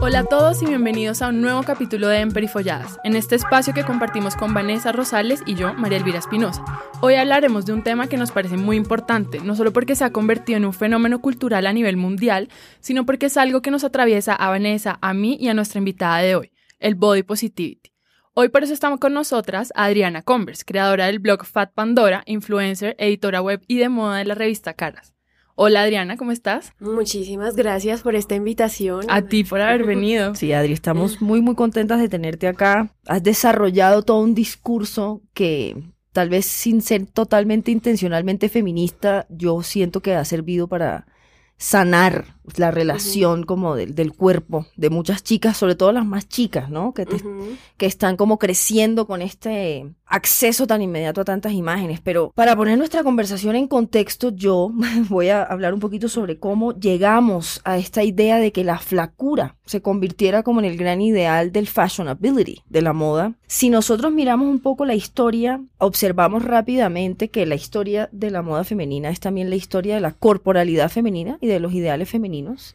Hola a todos y bienvenidos a un nuevo capítulo de Emperifolladas, en este espacio que compartimos con Vanessa Rosales y yo, María Elvira Espinosa. Hoy hablaremos de un tema que nos parece muy importante, no solo porque se ha convertido en un fenómeno cultural a nivel mundial, sino porque es algo que nos atraviesa a Vanessa, a mí y a nuestra invitada de hoy, el Body Positivity. Hoy por eso estamos con nosotras Adriana Converse, creadora del blog Fat Pandora, influencer, editora web y de moda de la revista Caras. Hola Adriana, ¿cómo estás? Muchísimas gracias por esta invitación. A ti por haber venido. Sí, Adri, estamos muy, muy contentas de tenerte acá. Has desarrollado todo un discurso que tal vez sin ser totalmente intencionalmente feminista, yo siento que ha servido para sanar la relación como del, del, cuerpo de muchas chicas, sobre todo las más chicas, ¿no? Que, que están como creciendo con este acceso tan inmediato a tantas imágenes. Pero para poner nuestra conversación en contexto, yo voy a hablar un poquito sobre cómo llegamos a esta idea de que la flacura se convirtiera como en el gran ideal del fashionability, de la moda. Si nosotros miramos un poco la historia, observamos rápidamente que la historia de la moda femenina es también la historia de la corporalidad femenina y de los ideales femeninos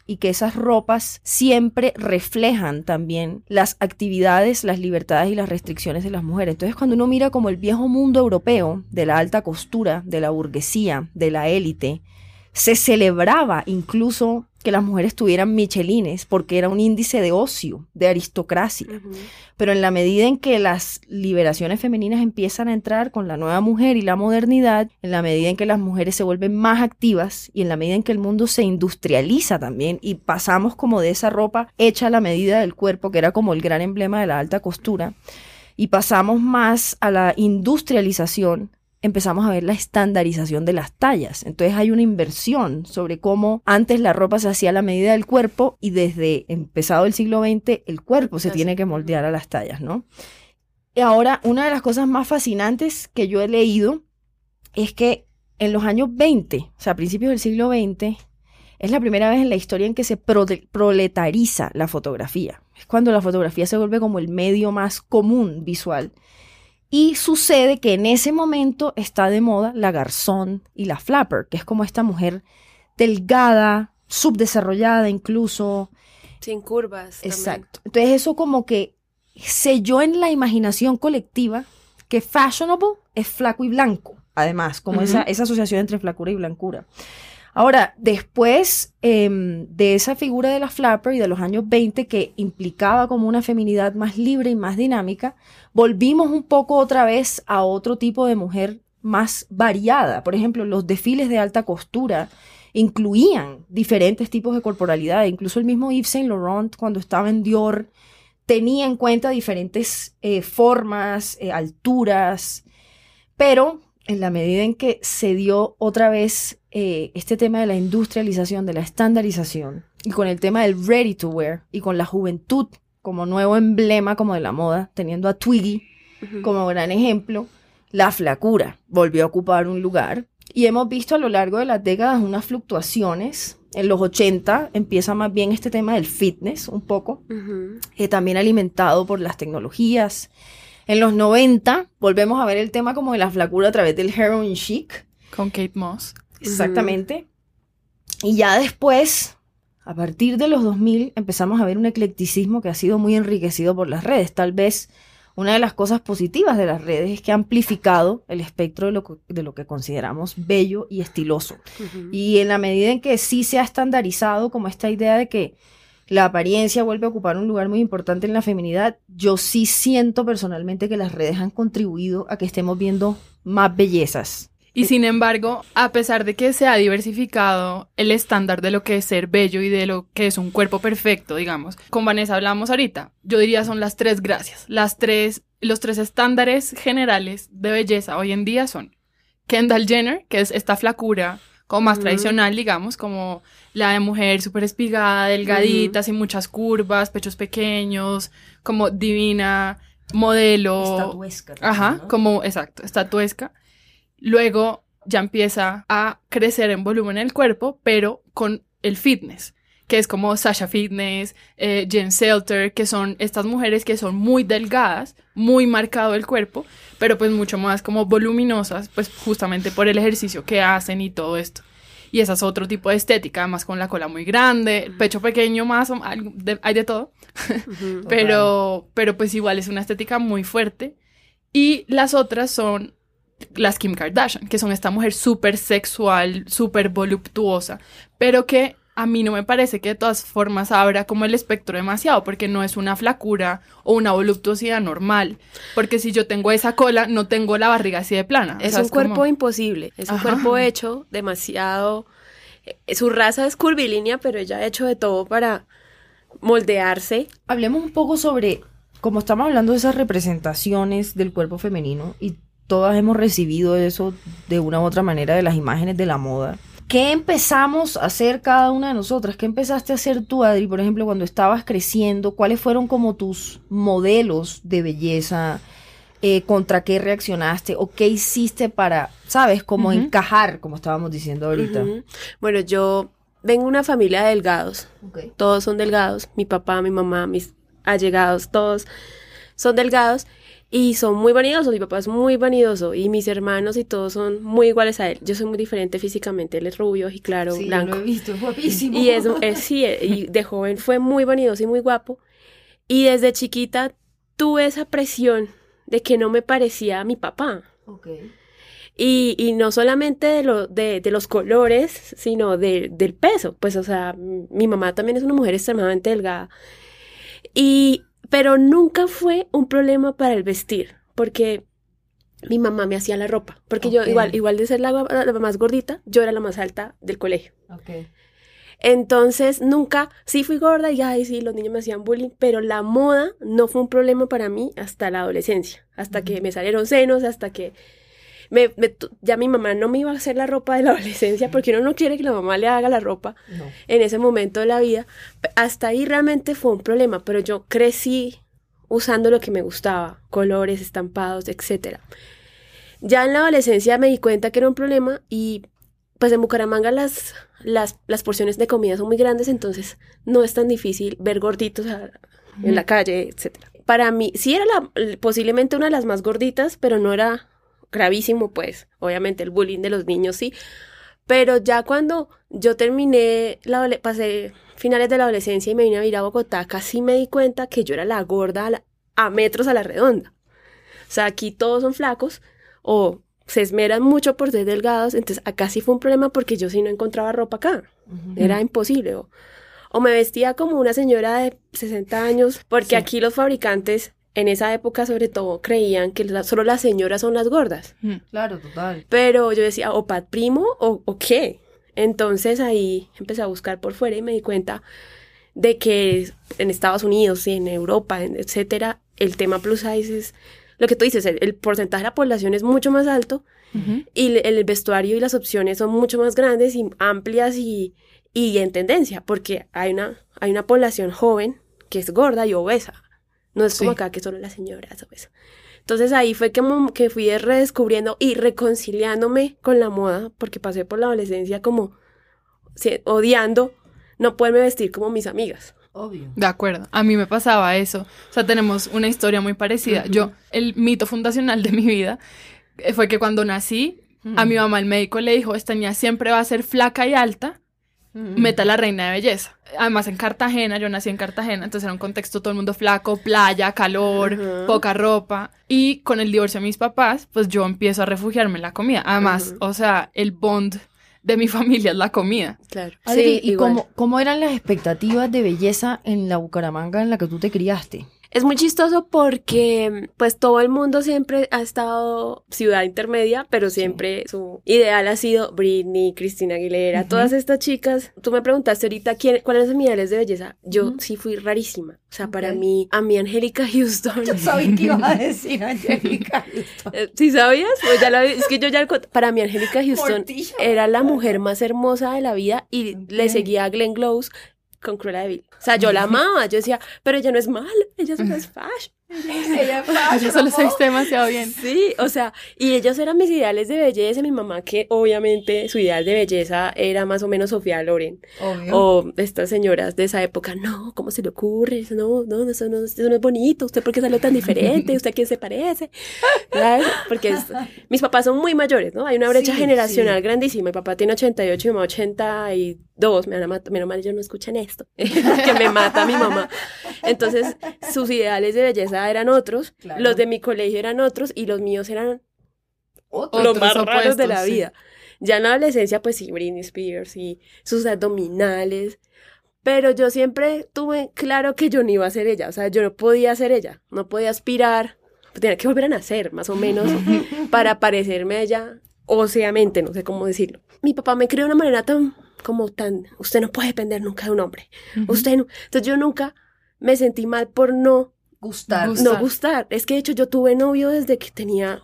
y que esas ropas siempre reflejan también las actividades, las libertades y las restricciones de las mujeres. Entonces cuando uno mira como el viejo mundo europeo de la alta costura, de la burguesía, de la élite, se celebraba incluso que las mujeres tuvieran michelines porque era un índice de ocio, de aristocracia. Pero en la medida en que las liberaciones femeninas empiezan a entrar con la nueva mujer y la modernidad, en la medida en que las mujeres se vuelven más activas y en la medida en que el mundo se industrializa también y pasamos como de esa ropa hecha a la medida del cuerpo, que era como el gran emblema de la alta costura, y pasamos más a la industrialización, empezamos a ver la estandarización de las tallas. Entonces hay una inversión sobre cómo antes la ropa se hacía a la medida del cuerpo y desde empezado el siglo XX el cuerpo se tiene que moldear a las tallas, ¿no? Y ahora, una de las cosas más fascinantes que yo he leído es que en los años 20, o sea, a principios del siglo XX, es la primera vez en la historia en que se proletariza la fotografía. Es cuando la fotografía se vuelve como el medio más común visual. Y sucede que en ese momento está de moda la garzón y la flapper, que es como esta mujer delgada, subdesarrollada incluso. Sin curvas. Exacto. Entonces eso como que selló en la imaginación colectiva que fashionable es flaco y blanco, además, como esa, esa asociación entre flacura y blancura. Ahora, después em, de esa figura de la flapper y de los años 20 que implicaba como una feminidad más libre y más dinámica, volvimos un poco otra vez a otro tipo de mujer más variada. Por ejemplo, los desfiles de alta costura incluían diferentes tipos de corporalidad. Incluso el mismo Yves Saint Laurent, cuando estaba en Dior, tenía en cuenta diferentes eh, formas, eh, alturas, pero en la medida en que se dio otra vez eh, este tema de la industrialización, de la estandarización, y con el tema del ready to wear, y con la juventud como nuevo emblema como de la moda, teniendo a Twiggy como gran ejemplo, la flacura volvió a ocupar un lugar. Y hemos visto a lo largo de las décadas unas fluctuaciones. En los 80 empieza más bien este tema del fitness, un poco, eh, también alimentado por las tecnologías. En los 90 volvemos a ver el tema como de la flacura a través del heroin chic. Con Kate Moss. Exactamente. Y ya después, a partir de los 2000, empezamos a ver un eclecticismo que ha sido muy enriquecido por las redes. Tal vez una de las cosas positivas de las redes es que ha amplificado el espectro de lo, que, de lo que consideramos bello y estiloso. Y en la medida en que sí se ha estandarizado como esta idea de que la apariencia vuelve a ocupar un lugar muy importante en la feminidad, yo sí siento personalmente que las redes han contribuido a que estemos viendo más bellezas. Y sin embargo, a pesar de que se ha diversificado el estándar de lo que es ser bello y de lo que es un cuerpo perfecto, digamos, con Vanessa hablamos ahorita, yo diría son las tres gracias. Las tres, los tres estándares generales de belleza hoy en día son Kendall Jenner, que es esta flacura como más tradicional, digamos, como la de mujer súper espigada, delgadita, sin muchas curvas, pechos pequeños, como divina, modelo. Estatuesca. Ajá, como, exacto, estatuesca. Luego ya empieza a crecer en volumen el cuerpo, pero con el fitness. que es como Sasha Fitness, eh, Jen Selter, que son estas mujeres que son muy delgadas, muy marcado el cuerpo, pero pues mucho más como voluminosas, pues justamente por el ejercicio que hacen y todo esto. Y esa es otro tipo de estética, además con la cola muy grande, el pecho pequeño más, hay de todo, pero, pero pues igual es una estética muy fuerte. Y las otras son las Kim Kardashian, que son esta mujer súper sexual, súper voluptuosa, pero que a mí no me parece que de todas formas abra como el espectro demasiado, porque no es una flacura o una voluptuosidad normal, porque si yo tengo esa cola, no tengo la barriga así de plana. Es un cuerpo imposible, es un cuerpo hecho demasiado... Eh, su raza es curvilínea, pero ella ha hecho de todo para moldearse. Hablemos un poco sobre, como estamos hablando de esas representaciones del cuerpo femenino, y todas hemos recibido eso de una u otra manera de las imágenes de la moda. ¿Qué empezamos a hacer cada una de nosotras? ¿Qué empezaste a hacer tú, Adri, por ejemplo, cuando estabas creciendo? ¿Cuáles fueron como tus modelos de belleza? Eh, ¿Contra qué reaccionaste? ¿O qué hiciste para, sabes, como encajar, como estábamos diciendo ahorita? Bueno, yo vengo de una familia de delgados. Todos son delgados. Mi papá, mi mamá, mis allegados, todos son delgados. Y son muy vanidosos, mi papá es muy vanidoso y mis hermanos y todos son muy iguales a él. Yo soy muy diferente físicamente, él es rubio y claro, sí, blanco. Lo he visto, es guapísimo. Y es, sí, y de joven fue muy vanidoso y muy guapo. Y desde chiquita tuve esa presión de que no me parecía a mi papá. Okay. Y, y, no solamente de, lo, de, de los colores, sino de, del peso. Pues, o sea, mi mamá también es una mujer extremadamente delgada. Y pero nunca fue un problema para el vestir, porque mi mamá me hacía la ropa, porque yo igual, igual de ser la, más gordita, yo era la más alta del colegio. Okay. Entonces, nunca, sí fui gorda y ay, sí, los niños me hacían bullying, pero la moda no fue un problema para mí hasta la adolescencia, hasta que me salieron senos, hasta que me, ya mi mamá no me iba a hacer la ropa de la adolescencia porque uno no quiere que la mamá le haga la ropa en ese momento de la vida. Hasta ahí realmente fue un problema, pero yo crecí usando lo que me gustaba, colores, estampados, etc. Ya en la adolescencia me di cuenta que era un problema y pues en Bucaramanga las, las, las porciones de comida son muy grandes, entonces no es tan difícil ver gorditos en la calle, etc. Para mí, sí era la, posiblemente una de las más gorditas, pero no era gravísimo, pues, obviamente el bullying de los niños sí, pero ya cuando yo terminé, la pasé finales de la adolescencia y me vine a vivir a Bogotá, casi me di cuenta que yo era la gorda a, metros a la redonda. O sea, aquí todos son flacos o se esmeran mucho por ser delgados, entonces acá sí fue un problema porque yo sí no encontraba ropa acá. Era imposible. O, o, me vestía como una señora de 60 años, porque aquí los fabricantes en esa época sobre todo creían que solo las señoras son las gordas. Mm, claro, total. Pero yo decía, o Pat Primo o, o qué. Entonces ahí empecé a buscar por fuera y me di cuenta de que en Estados Unidos y en Europa, etcétera, el tema plus size es lo que tú dices, el, porcentaje de la población es mucho más alto y el, vestuario y las opciones son mucho más grandes y amplias y, y en tendencia, porque hay una, hay una población joven que es gorda y obesa. No es como acá que solo las señoras o eso. Entonces ahí fue que, que fui redescubriendo y reconciliándome con la moda, porque pasé por la adolescencia como odiando no poderme vestir como mis amigas. Obvio. De acuerdo, a mí me pasaba eso. O sea, tenemos una historia muy parecida. Yo, el mito fundacional de mi vida eh, fue que cuando nací, a mi mamá el médico le dijo, esta niña siempre va a ser flaca y alta, meta la reina de belleza. Además en Cartagena, yo nací en Cartagena, entonces era un contexto todo el mundo flaco, playa, calor, poca ropa. Y con el divorcio de mis papás, pues yo empiezo a refugiarme en la comida. Además, o sea, el bond de mi familia es la comida. Claro. sí, ¿y cómo, cómo eran las expectativas de belleza en la Bucaramanga en la que tú te criaste? Es muy chistoso porque pues todo el mundo siempre ha estado ciudad intermedia, pero siempre su ideal ha sido Britney, Cristina Aguilera, todas estas chicas. Tú me preguntaste ahorita quién, cuáles son mis ideales de belleza. Yo sí fui rarísima. O sea, para mí, a mi Angélica Houston. Yo sabía que ibas a decir Angélica Houston. Eh, ¿Sí sabías? Pues ya es que yo ya para mí Angélica Houston era la mujer más hermosa de la vida y le seguía a Glenn Close con Cruella de Vil. O sea, yo la amaba, yo decía, pero ella no es mala, ella es una fashion. Ella, Ella solo se viste demasiado bien. Sí, o sea, y ellos eran mis ideales de belleza. Mi mamá, que obviamente su ideal de belleza era más o menos Sofía Loren. Obvio. O estas señoras de esa época, no, ¿cómo se le ocurre? Eso no, no, eso no, eso no es bonito. ¿Usted por qué salió tan diferente? ¿Usted a quién se parece? ¿Sabes? Porque es- mis papás son muy mayores, ¿no? Hay una brecha Sí, generacional sí. grandísima. Mi papá tiene 88 y mi mamá 82. Me van a matar, menos mal ellos no escuchan esto. que me mata mi mamá. Entonces, sus ideales de belleza eran otros, Claro. los de mi colegio eran otros y los míos eran Otro. los Otros más raros de la opuestos, sí. vida. Ya en la adolescencia, pues sí, Britney Spears y sus abdominales. Pero yo siempre tuve claro que yo no iba a ser ella. O sea, yo no podía ser ella. No podía aspirar. Tenía que volver a nacer, más o menos, para parecerme a ella óseamente, no sé cómo decirlo. Mi papá me crió de una manera tan, como tan, usted no puede depender nunca de un hombre. Usted no. Entonces yo nunca me sentí mal por no Gustar. Gustar. no gustar. Es que de hecho yo tuve novio desde que tenía,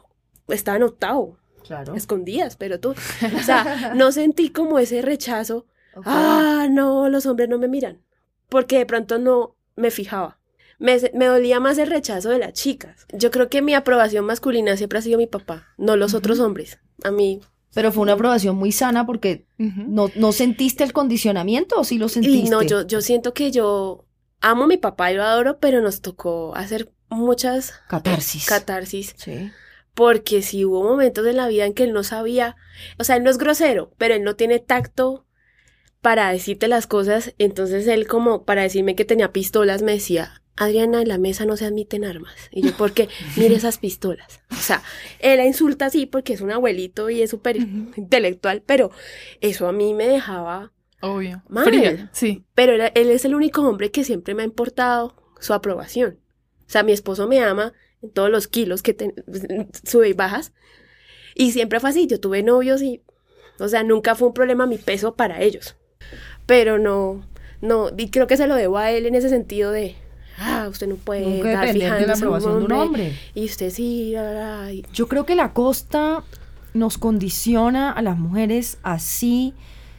estaba en octavo, Claro. escondidas, pero tú, o sea, no sentí como ese rechazo, ah, no, los hombres no me miran, porque de pronto no me fijaba. Me, me dolía más el rechazo de las chicas. Yo creo que mi aprobación masculina siempre ha sido mi papá, no los otros hombres. A mí. Pero fue una aprobación muy sana porque no, no sentiste el condicionamiento o sí lo sentiste. Y no, yo, yo siento que yo amo a mi papá y lo adoro, pero nos tocó hacer muchas Catarsis. catarsis sí. Porque si hubo momentos en la vida en que él no sabía, o sea, él no es grosero, pero él no tiene tacto para decirte las cosas, entonces él como para decirme que tenía pistolas me decía, Adriana, en la mesa no se admiten armas. Y yo, ¿por qué? Mire esas pistolas. O sea, él la insulta así porque es un abuelito y es súper intelectual, pero eso a mí me dejaba... Obvio. Mal. Fría, sí. Pero era- él es el único hombre que siempre me ha importado su aprobación. O sea, mi esposo me ama en todos los kilos que sube y bajas. Y siempre fue así. Yo tuve novios y, o sea, nunca fue un problema mi peso para ellos. Pero no, no, y creo que se lo debo a él en ese sentido de, ah, usted no puede Nunca estar de la fijándose en un aprobación de un hombre. Y usted sí, la, la, la, y- Yo creo que la costa nos condiciona a las mujeres así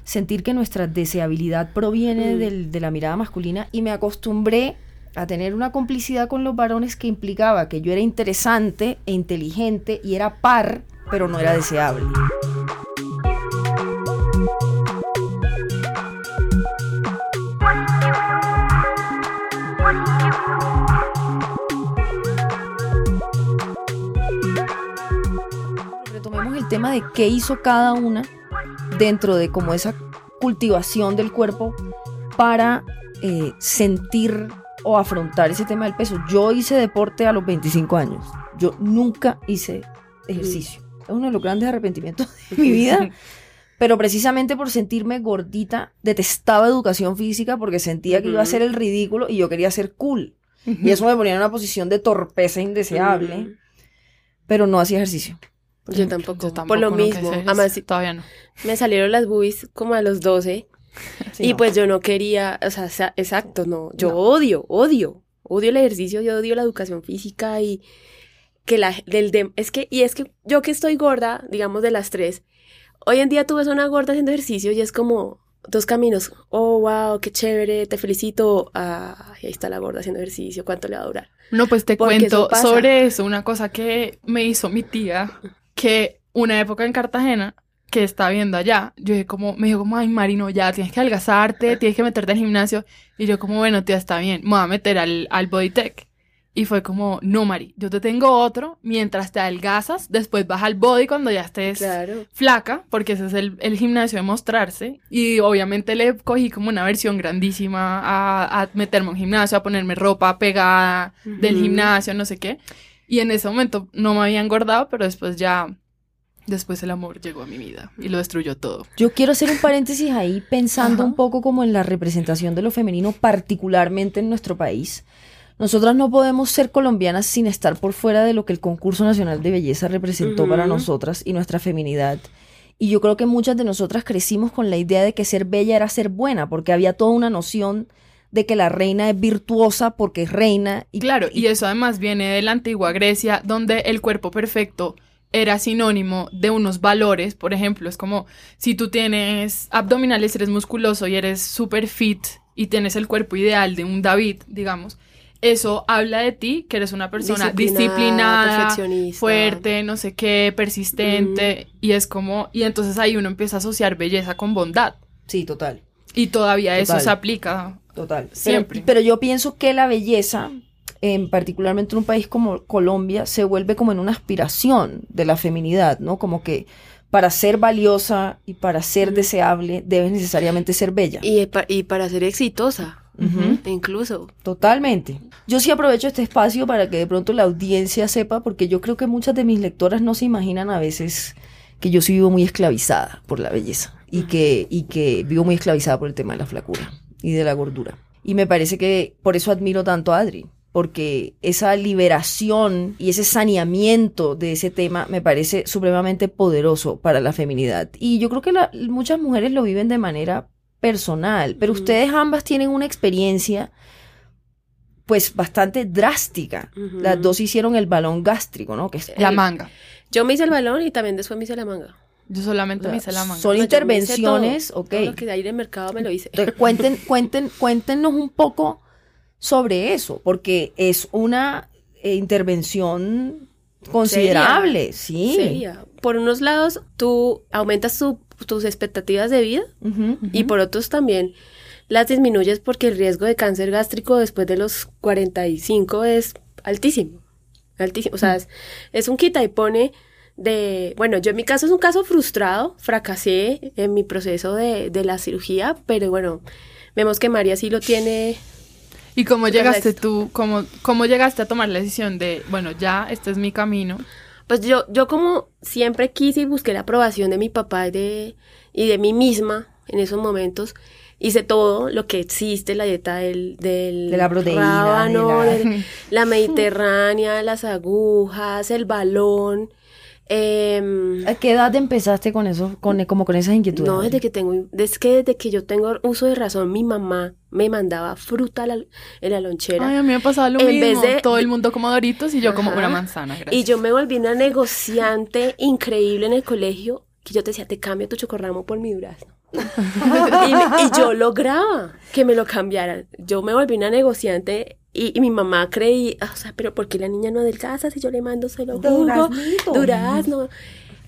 sentir que nuestra deseabilidad proviene Mm. del- de la mirada masculina y me acostumbré a tener una complicidad con los varones que implicaba que yo era interesante e inteligente y era par, pero no era deseable. Retomemos el tema de qué hizo cada una dentro de como esa cultivación del cuerpo para eh, sentir o afrontar ese tema del peso. Yo hice deporte a los 25 años. Yo nunca hice ejercicio. Es uno de los grandes arrepentimientos de mi vida. Pero precisamente por sentirme gordita, detestaba educación física porque sentía que iba a ser el ridículo y yo quería ser cool. Y eso me ponía en una posición de torpeza indeseable, pero no hacía ejercicio. Yo tampoco, Yo tampoco, por lo mismo. Además, Todavía no. me salieron las boobies como a los 12 Sí, y no. pues yo no quería, o sea, exacto, no. Yo No. odio, odio, odio el ejercicio, yo odio la educación física y que la del de- es que y es que yo que estoy gorda, digamos de las tres, hoy en día tú ves a una gorda haciendo ejercicio y es como dos caminos. Oh, wow, qué chévere, te felicito. Ah, ahí está la gorda haciendo ejercicio, ¿cuánto le va a durar? No, pues te Porque cuento eso sobre eso, una cosa que me hizo mi tía, que una época en Cartagena, que estaba viendo allá, yo dije como, me dijo como, ay Marino, ya tienes que adelgazarte, tienes que meterte al gimnasio, y yo como, bueno, tía, está bien, me voy a meter al, al Bodytech. Y fue como, no, Mari, yo te tengo otro, mientras te adelgazas, después vas al body cuando ya estés Claro. flaca, porque ese es el, el gimnasio de mostrarse. Y obviamente le cogí como una versión grandísima a, a meterme en un gimnasio, a ponerme ropa pegada del gimnasio, no sé qué. Y en ese momento no me había engordado, pero después ya, después el amor llegó a mi vida y lo destruyó todo. Yo quiero hacer un paréntesis ahí pensando Ajá. un poco como en la representación de lo femenino, particularmente en nuestro país. Nosotras no podemos ser colombianas sin estar por fuera de lo que el concurso nacional de belleza representó para nosotras y nuestra feminidad. Y yo creo que muchas de nosotras crecimos con la idea de que ser bella era ser buena, porque había toda una noción de que la reina es virtuosa porque es reina. Y Claro, y eso además viene de la antigua Grecia, donde el cuerpo perfecto era sinónimo de unos valores. Por ejemplo, es como si tú tienes abdominales, eres musculoso y eres super fit y tienes el cuerpo ideal de un David, digamos, eso habla de ti, que eres una persona Disciplinada, fuerte, no sé qué, persistente, y es como, y entonces ahí uno empieza a asociar belleza con bondad. Sí, total. Y todavía eso se aplica. Total. Siempre. Pero, pero yo pienso que la belleza, en particularmente en un país como Colombia, se vuelve como en una aspiración de la feminidad, ¿no? Como que para ser valiosa y para ser deseable debes necesariamente ser bella. Y, pa- y para ser exitosa, incluso. Totalmente. Yo sí aprovecho este espacio para que de pronto la audiencia sepa, porque yo creo que muchas de mis lectoras no se imaginan a veces que yo sí vivo muy esclavizada por la belleza y que, y que vivo muy esclavizada por el tema de la flacura y de la gordura. Y me parece que por eso admiro tanto a Adri, porque esa liberación y ese saneamiento de ese tema me parece supremamente poderoso para la feminidad. Y yo creo que la- muchas mujeres lo viven de manera personal, pero ustedes ambas tienen una experiencia pues bastante drástica. Las dos hicieron el balón gástrico, ¿no? Que es La El- manga. Yo me hice el balón y también después me hice la manga. Yo solamente me hice la manga. Son intervenciones, todo. ok. Todo lo que hay en el mercado me lo hice. Entonces, cuenten, cuenten, cuéntenos un poco sobre eso, porque es una eh, intervención considerable, sí. Por unos lados, tú aumentas tu- tus expectativas de vida y por otros también las disminuyes porque el riesgo de cáncer gástrico después de los 45 es altísimo. Altísimo. O sea, es, es un quita y pone de... Bueno, yo en mi caso es un caso frustrado. Fracasé en mi proceso de, de la cirugía, pero bueno, vemos que María sí lo tiene... ¿Y cómo ¿Qué llegaste tú? ¿Cómo, ¿Cómo llegaste a tomar la decisión de, bueno, ya, este es mi camino? Pues yo, yo como siempre quise y busqué la aprobación de mi papá y de, y de mí misma en esos momentos. Hice todo lo que existe, la dieta del, del De la proteína, rábano, de la- del- la mediterránea, las agujas, el balón. Em, ¿A qué edad empezaste con eso, con, como con esas inquietudes? no, desde que tengo, es que desde que yo tengo uso de razón, mi mamá me mandaba fruta a la- en la lonchera. Ay, a mí me pasaba lo En mismo. vez de- Todo el mundo como Doritos y yo como una manzana, gracias. Y yo me volví una negociante increíble en el colegio, que yo te decía, te cambio tu chocorramo por mi durazno. y, me- y yo lograba que me lo cambiaran. Yo me volví una negociante y, y mi mamá creí, o sea, pero ¿por qué la niña no adelgaza si yo le mando solo jugo? Durazno.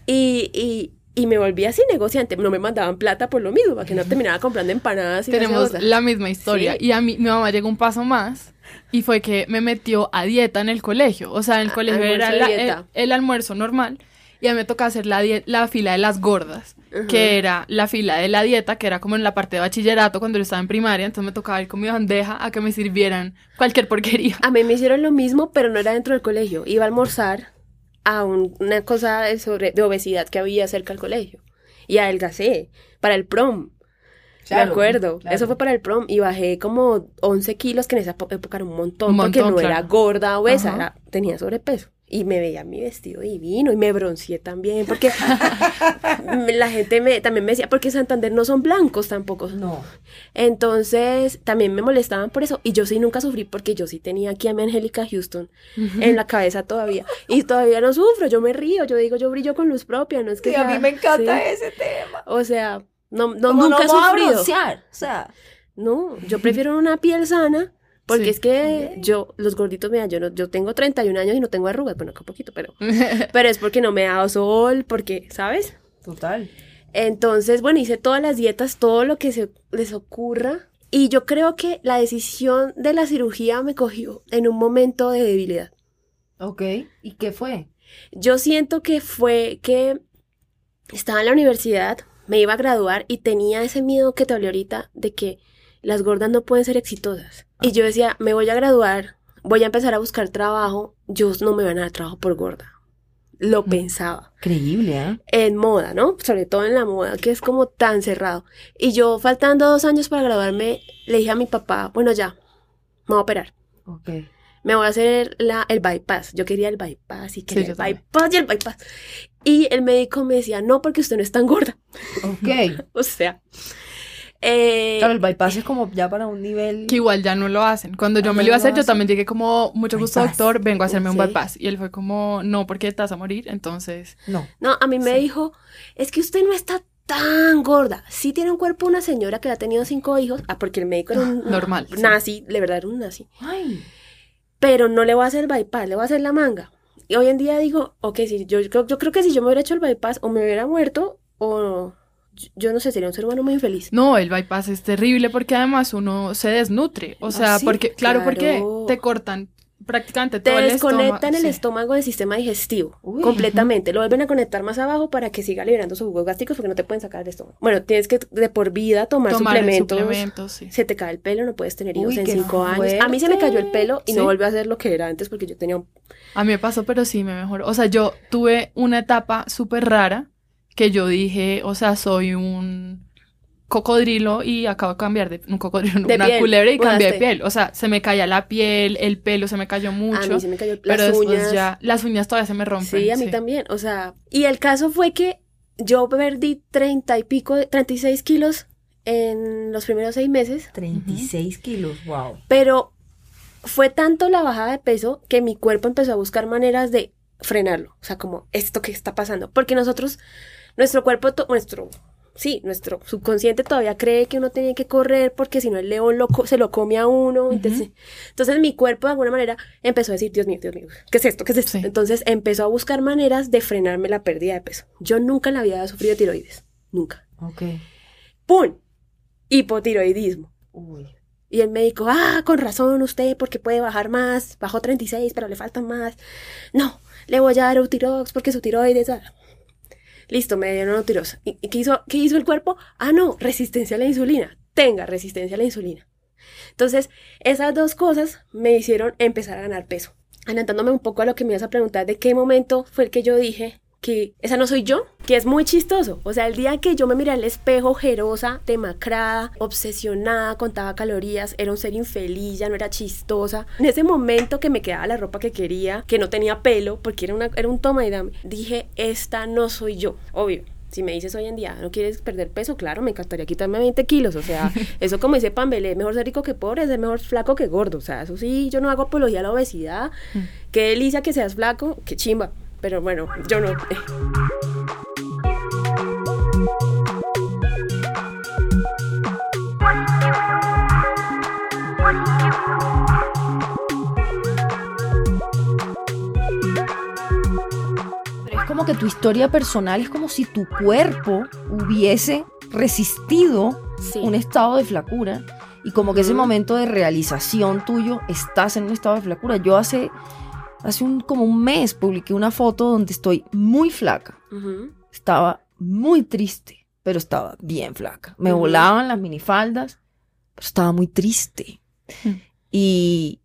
Y, y, y me volví así negociante. No me mandaban plata por lo mismo, para que no terminaba comprando empanadas y Tenemos la misma historia. Sí. Y a mí, mi mamá llegó un paso más y fue que me metió a dieta en el colegio. O sea, en el colegio era la- el almuerzo normal y a mí me tocaba hacer la, la fila de las gordas, que era la fila de la dieta, que era como en la parte de bachillerato cuando yo estaba en primaria. Entonces me tocaba ir con mi bandeja a que me sirvieran cualquier porquería. A mí me hicieron lo mismo, pero no era dentro del colegio. Iba a almorzar a un- una cosa de, sobre, de obesidad que había cerca del colegio. Y adelgacé para el prom. Claro, me acuerdo. claro. Eso fue para el prom. Y bajé como 11 kilos, que en esa po- época era un montón. Un porque no era gorda obesa, Ajá. era- tenía sobrepeso. Y me veía mi vestido divino y me bronceé también. Porque la gente me, también me decía, porque Santander no son blancos tampoco. No. Entonces, también me molestaban por eso. Y yo sí nunca sufrí porque yo sí tenía aquí a mi Angélica Houston en la cabeza todavía. Y todavía no sufro, yo me río, yo digo, yo brillo con luz propia, no es que... Sí, a mí me encanta sí. ese tema. O sea, no, no nunca he no a broncear, O sea, No, yo prefiero una piel sana. Porque Sí. es que yo, los gorditos, mira, yo, no, yo tengo 31 años y no tengo arrugas, bueno, acá poquito, pero, pero es porque no me he dado sol, porque, ¿sabes? total. Entonces, bueno, hice todas las dietas, todo lo que se les ocurra. Y yo creo que la decisión de la cirugía me cogió en un momento de debilidad. Ok. ¿Y qué fue? Yo siento que fue que estaba en la universidad, me iba a graduar y tenía ese miedo que te hablé ahorita de que las gordas no pueden ser exitosas. Y yo decía, me voy a graduar, voy a empezar a buscar trabajo, yo no me van a dar trabajo por gorda. Lo Mm. pensaba. Creíble, ¿ah? en moda, ¿no? Sobre todo en la moda, que es como tan cerrado. Y yo, faltando dos años para graduarme, le dije a mi papá, bueno, ya, me voy a operar. Ok. Me voy a hacer la, el bypass. Yo quería el bypass y quería el también. bypass y el bypass. Y el médico me decía, no, porque usted no es tan gorda. Ok. O sea, eh, Claro, el bypass es como ya para un nivel... Que igual ya no lo hacen. Cuando yo me lo iba a hacer, yo también llegué como, mucho gusto, Bypass. doctor, vengo a hacerme un Sí. bypass. Y él fue como, no, porque vas a morir, entonces... No. no, a mí me Sí. dijo, es que usted no está tan gorda. Sí tiene un cuerpo una señora que ha tenido cinco hijos. Ah, porque el médico era un Normal, sí. nazi, de verdad era un nazi. Ay. pero no le voy a hacer el bypass, le voy a hacer la manga. Y hoy en día digo, ok, si yo, yo, yo creo que si yo me hubiera hecho el bypass o me hubiera muerto o yo- no sé, sería un ser humano muy infeliz. No, el bypass es terrible porque además uno se desnutre. O sea, Ah, sí, porque, claro, porque te cortan prácticamente Te todo el desconectan estómago. el sí. estómago del sistema digestivo Uy. completamente. Lo vuelven a conectar más abajo para que siga liberando sus jugos gástricos porque no te pueden sacar el estómago. Bueno, tienes que de por vida tomar, Tomar suplementos. suplementos, sí. Se te cae el pelo, no puedes tener hijos Uy, en cinco años. A mí se me cayó el pelo y no volvió a ser lo que era antes porque yo tenía un... A mí me pasó, pero sí me mejoró. O sea, yo tuve una etapa súper rara que yo dije, o sea, soy un cocodrilo y acabo de cambiar de un cocodrilo, De una piel, culebra y cambié de piel. O sea, se me caía la piel, el pelo se me cayó A mucho. mí se me cayó pero las después uñas. ya, las uñas todavía se me rompen. Sí, a mí también. O sea, y el caso fue que yo perdí treinta y pico, 36 kilos en los primeros seis meses, 36 kilos, wow. pero fue tanto la bajada de peso que mi cuerpo empezó a buscar maneras de frenarlo. O sea, como esto que está pasando. Porque nosotros, nuestro cuerpo, nuestro, sí, nuestro subconsciente todavía cree que uno tiene que correr porque si no el león lo se lo come a uno. Entonces, entonces mi cuerpo de alguna manera empezó a decir, Dios mío, Dios mío, ¿qué es esto? ¿Qué es esto? Sí. Entonces empezó a buscar maneras de frenarme la pérdida de peso. Yo nunca en la vida había sufrido tiroides. Nunca. Ok. ¡Pum! Hipotiroidismo. Uy. Y el médico, ah, con razón usted, porque puede bajar más, bajó 36, pero le faltan más. No, le voy a dar Eutirox porque su tiroides. ah. Listo, me dieron Eutirox. ¿Y y qué hizo, qué hizo el cuerpo? Ah, no, resistencia a la insulina. Tenga resistencia a la insulina. Entonces, esas dos cosas me hicieron empezar a ganar peso. Adelantándome un poco a lo que me ibas a preguntar de qué momento fue el que yo dije que esa no soy yo, que es muy chistoso. O sea, el día que yo me miré al espejo, ojerosa, demacrada, obsesionada, contaba calorías, era un ser infeliz, ya no era chistosa. En ese momento que me quedaba la ropa que quería, que no tenía pelo, porque era, una, era un toma y dame, dije, esta no soy yo. Obvio. Si me dices hoy en día, ¿no quieres perder peso? Claro, me encantaría quitarme 20 kilos. O sea, eso como dice Pambelé, mejor ser rico que pobre, es mejor flaco que gordo. O sea, eso sí, yo no hago apología a la obesidad. Qué delicia que seas flaco, qué chimba. Pero bueno, yo no. Pero es como que tu historia personal es como si tu cuerpo hubiese resistido Sí. un estado de flacura y como que ese momento de realización tuyo estás en un estado de flacura. Yo hace hace un como un mes publiqué una foto donde estoy muy flaca. Estaba muy triste, pero estaba bien flaca. Me volaban las minifaldas, pero estaba muy triste. Mm. Y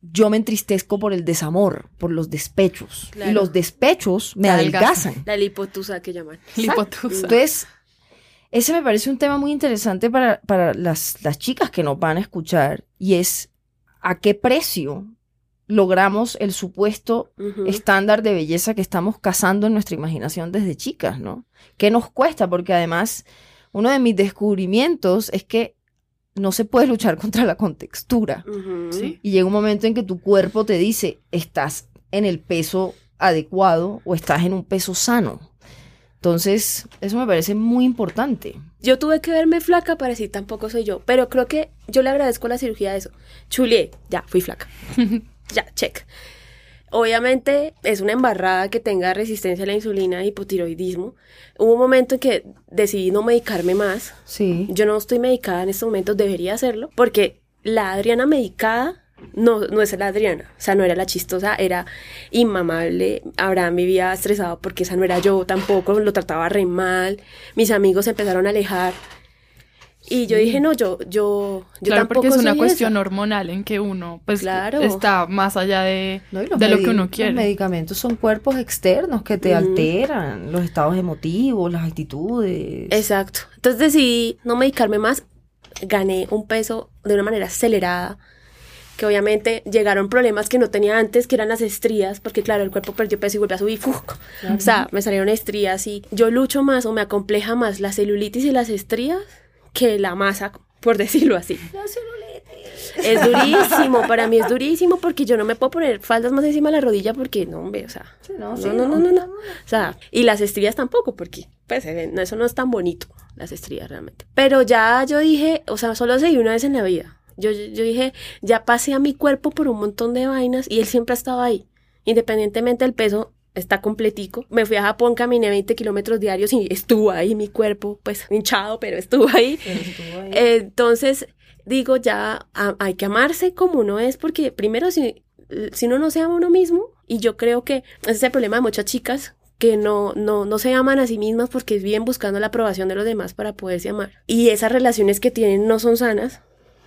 yo me entristezco por el desamor, por los despechos. Claro. Y los despechos me adelgazan. La lipotusa que llaman. Lipotusa. Entonces, ese me parece un tema muy interesante para, para las, las chicas que nos van a escuchar y es a qué precio logramos el supuesto estándar de belleza que estamos cazando en nuestra imaginación desde chicas, ¿no? ¿Qué nos cuesta? Porque además, uno de mis descubrimientos es que no se puede luchar contra la contextura. Sí. Y llega un momento en que tu cuerpo te dice, estás en el peso adecuado o estás en un peso sano. Entonces, eso me parece muy importante. Yo tuve que verme flaca para decir tampoco soy yo, pero creo que yo le agradezco a la cirugía de eso. Chulié, ya, fui flaca. ya, check. Obviamente es una embarrada que tenga resistencia a la insulina hipotiroidismo. Hubo un momento en que decidí no medicarme más. Sí. Yo no estoy medicada en estos momentos, debería hacerlo, porque la Adriana medicada no, no es la Adriana. O sea, no era la chistosa, era inmamable. Abraham vivía estresado porque esa no era yo tampoco, lo trataba re mal. Mis amigos se empezaron a alejar. Y yo dije, no, yo, yo, yo claro, tampoco porque es una soy cuestión esa. hormonal en que uno pues Claro. está más allá de, No, los de lo que uno Los quiere. medicamentos son cuerpos externos que te Ujú. alteran los estados emotivos, las actitudes. Exacto. Entonces decidí no medicarme más. Gané un peso de una manera acelerada. Que obviamente llegaron problemas que no tenía antes, que eran las estrías, porque claro, el cuerpo perdió peso y volvió a subir. O sea, me salieron estrías y yo lucho más o me acompleja más la celulitis y las estrías que la masa, por decirlo así. Es durísimo, para mí es durísimo porque yo no me puedo poner faldas más encima de la rodilla porque no, hombre, o sea, Sí, no, no, sí, no, no, no, no. O sea, y las estrías tampoco, porque pues eso no es tan bonito, las estrías realmente. Pero ya yo dije, o sea, solo seguí una vez en la vida. Yo, yo dije, ya pasé a mi cuerpo por un montón de vainas y él siempre ha estado ahí. Independientemente del peso, está completico. Me fui a Japón, caminé 20 kilómetros diarios y estuvo ahí mi cuerpo, pues hinchado, pero estuvo ahí. entonces, digo, ya hay que amarse como uno es, porque primero, si, si uno no se ama uno mismo, y yo creo que ese es el problema de muchas chicas que no, no, no se aman a sí mismas porque viven buscando la aprobación de los demás para poderse amar. Y esas relaciones que tienen no son sanas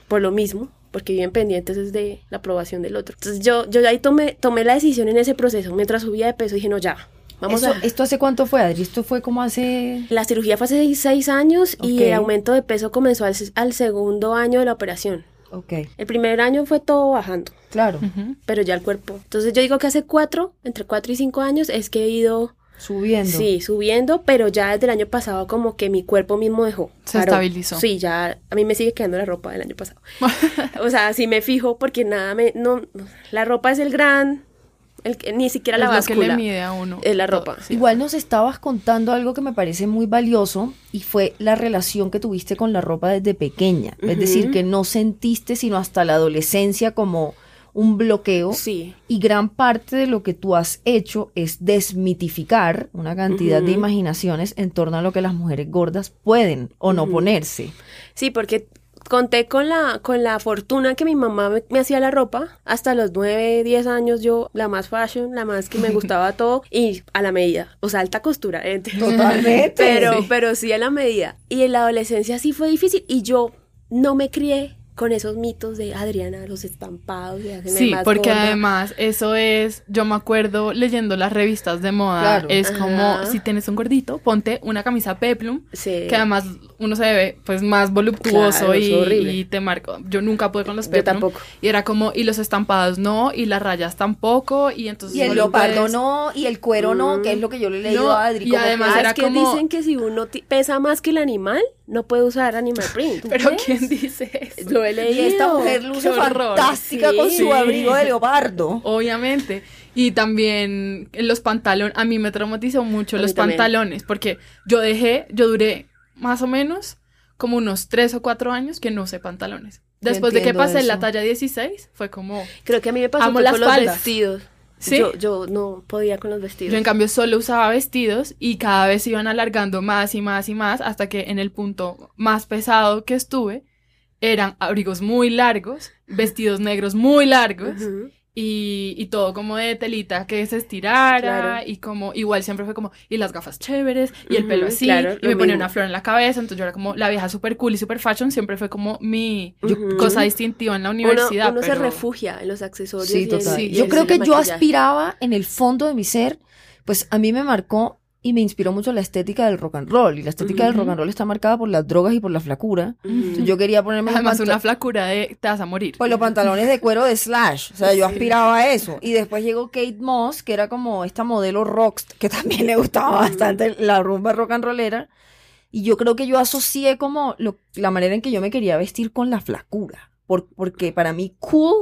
por lo mismo, porque viven pendientes de la aprobación del otro. Entonces yo, yo ahí tomé, tomé la decisión en ese proceso, mientras subía de peso, dije, no, ya, vamos ¿Esto, a... ¿Esto hace cuánto fue, Adri? ¿Esto fue como hace...? La cirugía fue hace seis, años y el aumento de peso comenzó al, al segundo año de la operación. Ok, El primer año fue todo bajando, claro, pero ya el cuerpo. Entonces yo digo que hace cuatro, entre cuatro y cinco años, es que he ido, subiendo. sí, subiendo, pero ya desde el año pasado como que mi cuerpo mismo dejó. Se paró. estabilizó. Sí, ya a mí me sigue quedando la ropa del año pasado. o sea, sí me fijo porque nada me, no, la ropa es el gran, el, que- ni siquiera la es lo que le báscula. mide a uno. es la todo, ropa. sí. Igual nos estabas contando algo que me parece muy valioso y fue la relación que tuviste con la ropa desde pequeña. Es decir, que no sentiste sino hasta la adolescencia como un bloqueo Sí. y gran parte de lo que tú has hecho es desmitificar una cantidad de imaginaciones en torno a lo que las mujeres gordas pueden o no ponerse. Sí, porque conté con la, con la fortuna que mi mamá me, me hacía la ropa. Hasta los 9, 10 años yo, la más fashion, la más que me gustaba todo y a la medida. O sea, alta costura. ¿eh? Totalmente. Pero, Sí. pero sí a la medida. Y en la adolescencia sí fue difícil y yo no me crié con esos mitos de Adriana, los estampados y Sí, más porque gorda. además eso es, yo me acuerdo leyendo las revistas de moda, Claro. es Ajá. como si tienes un gordito, ponte una camisa peplum, Sí. que además uno se ve pues más voluptuoso Claro, y, te marca. Yo nunca pude con los Yo peplum. tampoco. Y era como, y los estampados no, y las rayas tampoco, y entonces... Y el leopardo puedes- no, y el cuero no, que es lo que yo le he leído No, a Adri. y como que- además Ah, era es que como- dicen que si uno pesa más que el animal, no puede usar animal print. Pero. ¿quién dice eso? Lo he y leído. esta mujer luce fantástica Sí. con su abrigo de leopardo. Obviamente. Y también los pantalones, a mí me traumatizó mucho A los también. pantalones, porque yo dejé, yo duré más o menos como unos tres o cuatro años que no usé pantalones. Después de que pasé la eso. talla 16, fue como... Creo que a mí me pasó Amo fue las con los vestidos. ¿Sí? Yo, yo no podía con los vestidos. Yo en cambio solo usaba vestidos y cada vez se iban alargando más y más y más hasta que en el punto más pesado que estuve eran abrigos muy largos, vestidos negros muy largos. Y, y todo como de telita que se estirara Claro. y como igual siempre fue como y las gafas chéveres y el pelo así claro, y me ponía mismo. una flor en la cabeza entonces yo era como la vieja super cool y super fashion siempre fue como mi cosa distintiva en la Uno, universidad uno se pero- refugia en los accesorios. Sí, y total. sí, y yo creo el que yo aspiraba en el fondo de mi ser, pues a mí me marcó y me inspiró mucho la estética del rock and roll. Y la estética del rock and roll está marcada por las drogas y por la flacura. Entonces, yo quería ponerme además una flacura de te vas a morir pues los pantalones de cuero de Slash. O sea, yo aspiraba a eso. Y después llegó Kate Moss, que era como esta modelo rock, que también le gustaba bastante la rumba rock and rollera. Y yo creo que yo asocié como lo- la manera en que yo me quería vestir con la flacura. Por- porque para mí cool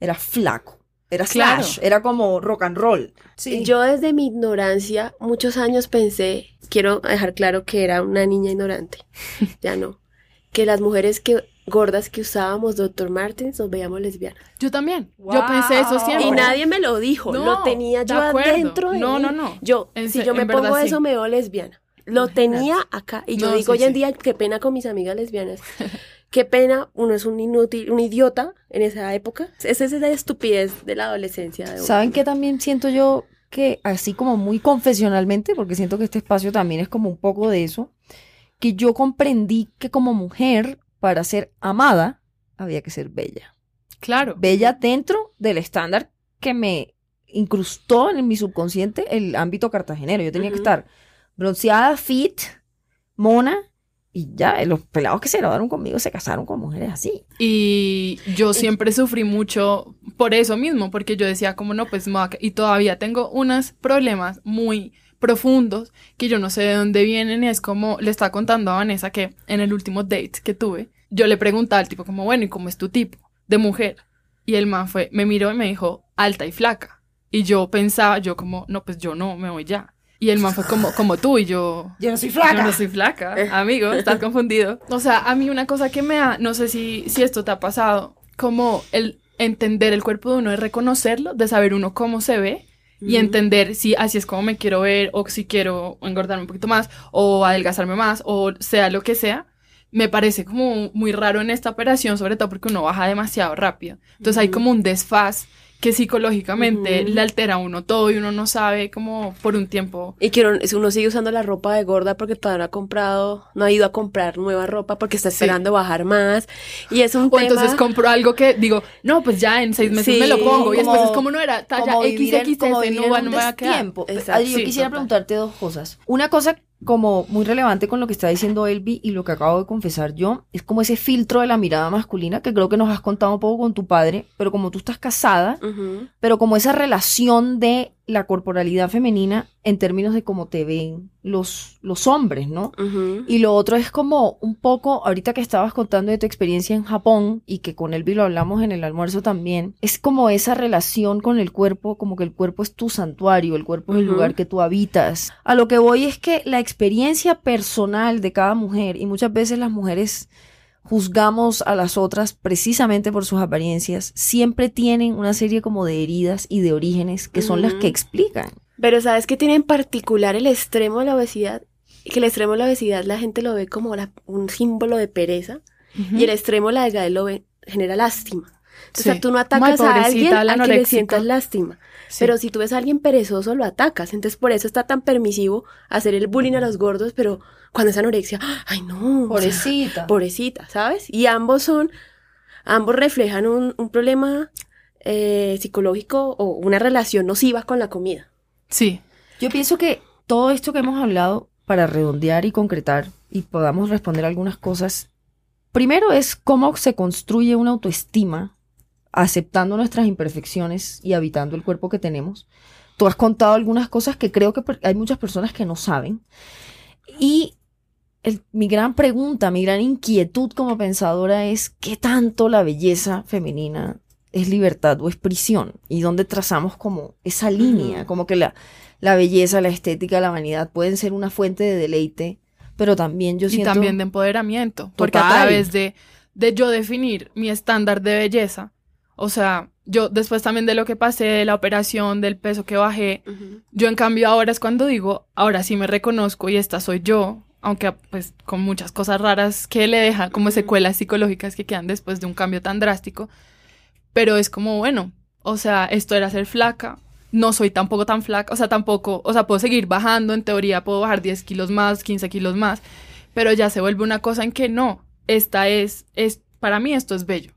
era flaco. Era Claro. Slash. Era como rock and roll. Sí. Yo desde mi ignorancia muchos años pensé, quiero dejar claro que era una niña ignorante, ya no, que las mujeres que gordas que usábamos Dr. Martens nos veíamos lesbianas. yo también yo pensé eso siempre Y nadie me lo dijo, No, lo tenía yo adentro de No, mí. no, no. Yo, En si se- yo me verdad, pongo sí. eso me veo lesbiana. Lo tenía acá y yo No, digo sí, hoy en sí. día qué pena con mis amigas lesbianas. Qué pena, uno es un inútil, un idiota en esa época. Esa es la estupidez de la adolescencia. de. ¿Saben qué también siento yo que así como muy confesionalmente, porque siento que este espacio también es como un poco de eso, que yo comprendí que como mujer, para ser amada, había que ser bella. claro Bella dentro del estándar que me incrustó en mi subconsciente el ámbito cartagenero. Yo tenía que estar bronceada, fit, mona, y ya, los pelados que se graduaron conmigo se casaron con mujeres así. Y yo siempre sufrí mucho por eso mismo, porque yo decía como no, pues y todavía tengo unos problemas muy profundos que yo no sé de dónde vienen y es como le estaba contando a Vanessa que en el último date que tuve, yo le preguntaba al tipo como, bueno, ¿y cómo es tu tipo de mujer? Y el man fue, me miró y me dijo, alta y flaca. Y yo pensaba, yo como, no, pues yo no, me voy ya. Y el man fue como, como tú y yo. Yo no soy flaca. Yo no soy flaca, amigo, estás confundido. O sea, a mí una cosa que me da, no sé si, si esto te ha pasado, como el entender el cuerpo de uno, es reconocerlo, de saber uno cómo se ve y entender si así es como me quiero ver o si quiero engordarme un poquito más o adelgazarme más o sea lo que sea. Me parece como muy raro en esta operación, sobre todo porque uno baja demasiado rápido. Entonces hay como un desfaz que psicológicamente Ujú. le altera a uno todo y uno no sabe como por un tiempo. Y que uno, uno sigue usando la ropa de gorda porque todavía no ha comprado, no ha ido a comprar nueva ropa porque está esperando bajar más. Y es un O tema... entonces compro algo que digo, no, pues ya en seis meses Sí, me lo pongo. Y después es como no era talla XXS, no, en va- un no me va a quedar. destiempo. Exacto. Ay, yo Sí, quisiera total. preguntarte dos cosas. Una cosa como muy relevante con lo que está diciendo Elvi y lo que acabo de confesar yo, es como ese filtro de la mirada masculina que creo que nos has contado un poco con tu padre, pero como tú estás casada, pero como esa relación de la corporalidad femenina en términos de cómo te ven los, los hombres, ¿no? Y lo otro es como un poco, ahorita que estabas contando de tu experiencia en Japón y que con Elvi lo hablamos en el almuerzo también, es como esa relación con el cuerpo, como que el cuerpo es tu santuario, el cuerpo es el lugar que tú habitas. A lo que voy es que la experiencia personal de cada mujer, y muchas veces las mujeres juzgamos a las otras precisamente por sus apariencias, siempre tienen una serie como de heridas y de orígenes que son las que explican. Pero ¿sabes qué tiene en particular el extremo de la obesidad? Que el extremo de la obesidad la gente lo ve como la- un símbolo de pereza y el extremo de la delgadez lo ve, genera lástima. O sea, Sí. tú no atacas a alguien al que le sientas lástima. Sí. Pero si tú ves a alguien perezoso, lo atacas. Entonces, por eso está tan permisivo hacer el bullying a los gordos, pero cuando es anorexia, ¡ay no! o sea, Pobrecita. pobrecita, ¿sabes? Y ambos son, ambos reflejan un, un problema eh, psicológico o una relación nociva con la comida. Sí. Yo pienso que todo esto que hemos hablado, para redondear y concretar y podamos responder algunas cosas, primero es cómo se construye una autoestima aceptando nuestras imperfecciones y habitando el cuerpo que tenemos. Tú has contado algunas cosas que creo que hay muchas personas que no saben. Y el- mi gran pregunta, mi gran inquietud como pensadora es qué tanto la belleza femenina es libertad o es prisión y dónde trazamos como esa línea, como que la, la belleza, la estética, la vanidad pueden ser una fuente de deleite, pero también yo Y siento también de empoderamiento. Porque a Total. través de, de yo definir mi estándar de belleza, o sea, yo después también de lo que pasé, de la operación, del peso que bajé, yo en cambio ahora es cuando digo, ahora sí me reconozco y esta soy yo, aunque pues con muchas cosas raras que le dejan, como secuelas psicológicas que quedan después de un cambio tan drástico, pero es como, bueno, o sea, esto era ser flaca, no soy tampoco tan flaca, o sea, tampoco, o sea, puedo seguir bajando, en teoría puedo bajar 10 kilos más, 15 kilos más, pero ya se vuelve una cosa en que no, esta es, es, para mí esto es bello.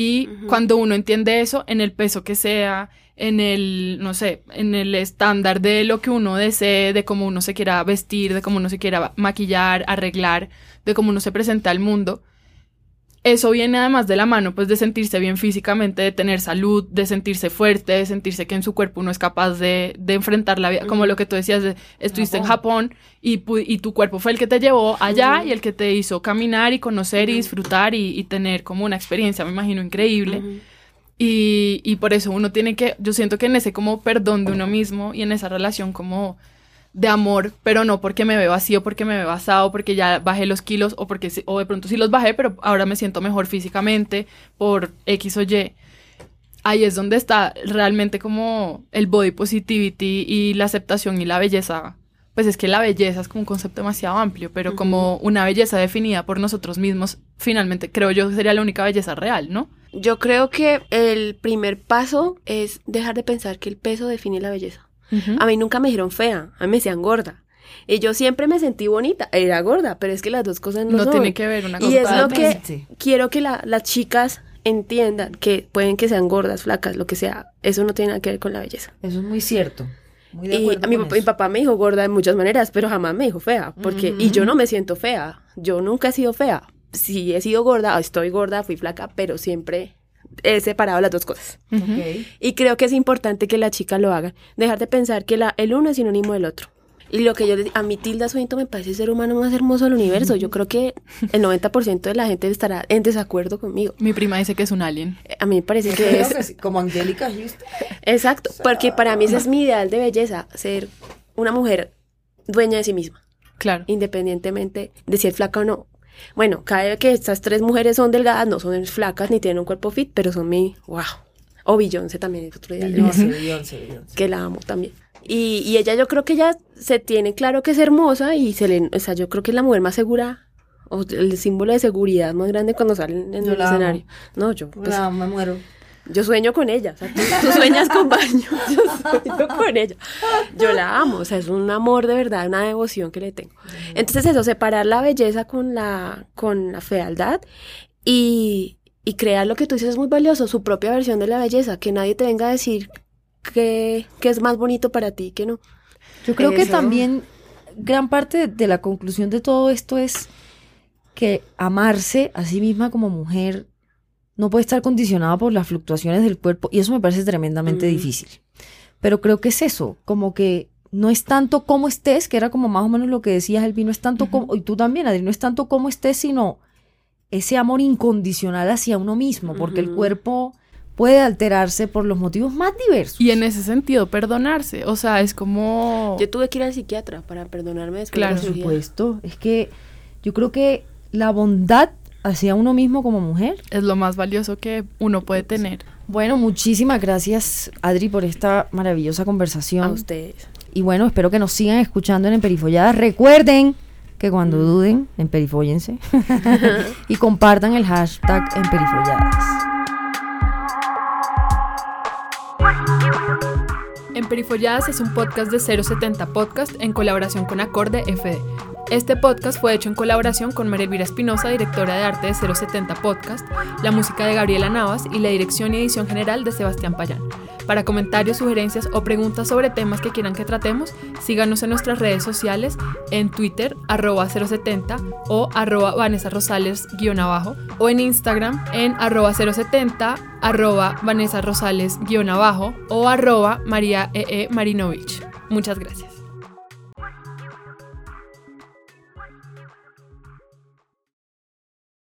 Y cuando uno entiende eso, en el peso que sea, en el, no sé, en el estándar de lo que uno desee, de cómo uno se quiera vestir, de cómo uno se quiera maquillar, arreglar, de cómo uno se presenta al mundo, eso viene además de la mano, pues de sentirse bien físicamente, de tener salud, de sentirse fuerte, de sentirse que en su cuerpo uno es capaz de, de enfrentar la vida, como lo que tú decías, de, estuviste en Japón. Y, tu cuerpo fue el que te llevó allá y el que te hizo caminar y conocer y disfrutar y, y tener como una experiencia, me imagino, increíble. Y, y por eso uno tiene que, yo siento que en ese como perdón de uno mismo y en esa relación como de amor, pero no porque me veo así o porque me veo asado, porque ya bajé los kilos o porque o de pronto sí los bajé, pero ahora me siento mejor físicamente por X o Y. Ahí es donde está realmente como el body positivity y la aceptación y la belleza. Pues es que la belleza es como un concepto demasiado amplio, pero como una belleza definida por nosotros mismos, finalmente creo yo que sería la única belleza real, ¿no? Yo creo que el primer paso es dejar de pensar que el peso define la belleza. A mí nunca me dijeron fea, a mí me decían gorda. Y yo siempre me sentí bonita, era gorda, pero es que las dos cosas no, no son. tiene que ver una cosa Y es lo que quiero que la- las chicas entiendan, que pueden que sean gordas, flacas, lo que sea, eso no tiene nada que ver con la belleza. Eso es muy cierto. Muy de Y a mi, papá, mi papá me dijo gorda de muchas maneras, pero jamás me dijo fea, porque y yo no me siento fea, yo nunca he sido fea. Si he sido gorda, estoy gorda, fui flaca, pero siempre he separado las dos cosas. Y creo que es importante que la chica lo haga. Dejar de pensar que la, el uno es sinónimo del otro. Y lo que yo decía, a mi Tilda Swinton me parece el ser humano más hermoso del universo. Yo creo que el 90% de la gente estará en desacuerdo conmigo. Mi prima dice que es un alien. Eh, A mí me parece que es... que sí, como Angélica Houston. Exacto, porque para mí ese es mi ideal de belleza, ser una mujer dueña de sí misma, Claro. independientemente de si es flaca o no. Bueno, cada vez que estas tres mujeres son delgadas, no son flacas ni tienen un cuerpo fit, pero son mi, wow. O Beyoncé también, es otro día Beyoncé, Beyoncé, Beyoncé. que la amo también. Y, y ella yo creo que ella se tiene claro que es hermosa y se le, o sea, yo creo que es la mujer más segura o el símbolo de seguridad más grande cuando salen en Yo el escenario. No, yo pues, me muero. Yo sueño con ella, o sea, tú, tú sueñas con baño, yo sueño con ella. Yo la amo, o sea, es un amor de verdad, una devoción que le tengo. Entonces eso, separar la belleza con la, con la fealdad y, y crear lo que tú dices es muy valioso, su propia versión de la belleza, que nadie te venga a decir que, que es más bonito para ti que no. Yo creo que también gran parte de la conclusión de todo esto es que amarse a sí misma como mujer no puede estar condicionada por las fluctuaciones del cuerpo y eso me parece tremendamente Mm. difícil. Pero creo que es eso, como que no es tanto cómo estés, que era como más o menos lo que decías, Elvi, no es tanto como, y tú también, Adri, no es tanto cómo estés, sino ese amor incondicional hacia uno mismo, porque el cuerpo puede alterarse por los motivos más diversos. Y en ese sentido, perdonarse. O sea, es como. Yo tuve que ir al psiquiatra para perdonarme después Claro, de la Por supuesto, es que yo creo que la bondad hacia uno mismo como mujer. Es lo más valioso que uno puede tener. Bueno, muchísimas gracias Adri por esta maravillosa A conversación. ustedes. Y bueno, espero que nos sigan escuchando en Emperifolladas. Recuerden que cuando duden, emperifóllense y compartan el hashtag Emperifolladas. Emperifolladas es un podcast de 070 Podcast en colaboración con Acorde FD. Este podcast fue hecho en colaboración con María Elvira Espinosa, directora de arte de 070 Podcast, la música de Gabriela Navas y la dirección y edición general de Sebastián Payán. Para comentarios, sugerencias o preguntas sobre temas que quieran que tratemos, síganos en nuestras redes sociales, en Twitter, arroba 070 o arroba Vanessa Rosales guion abajo, o en Instagram en arroba 070, arroba Vanessa Rosales guion abajo o arroba María E. E. Marinovich. Muchas gracias.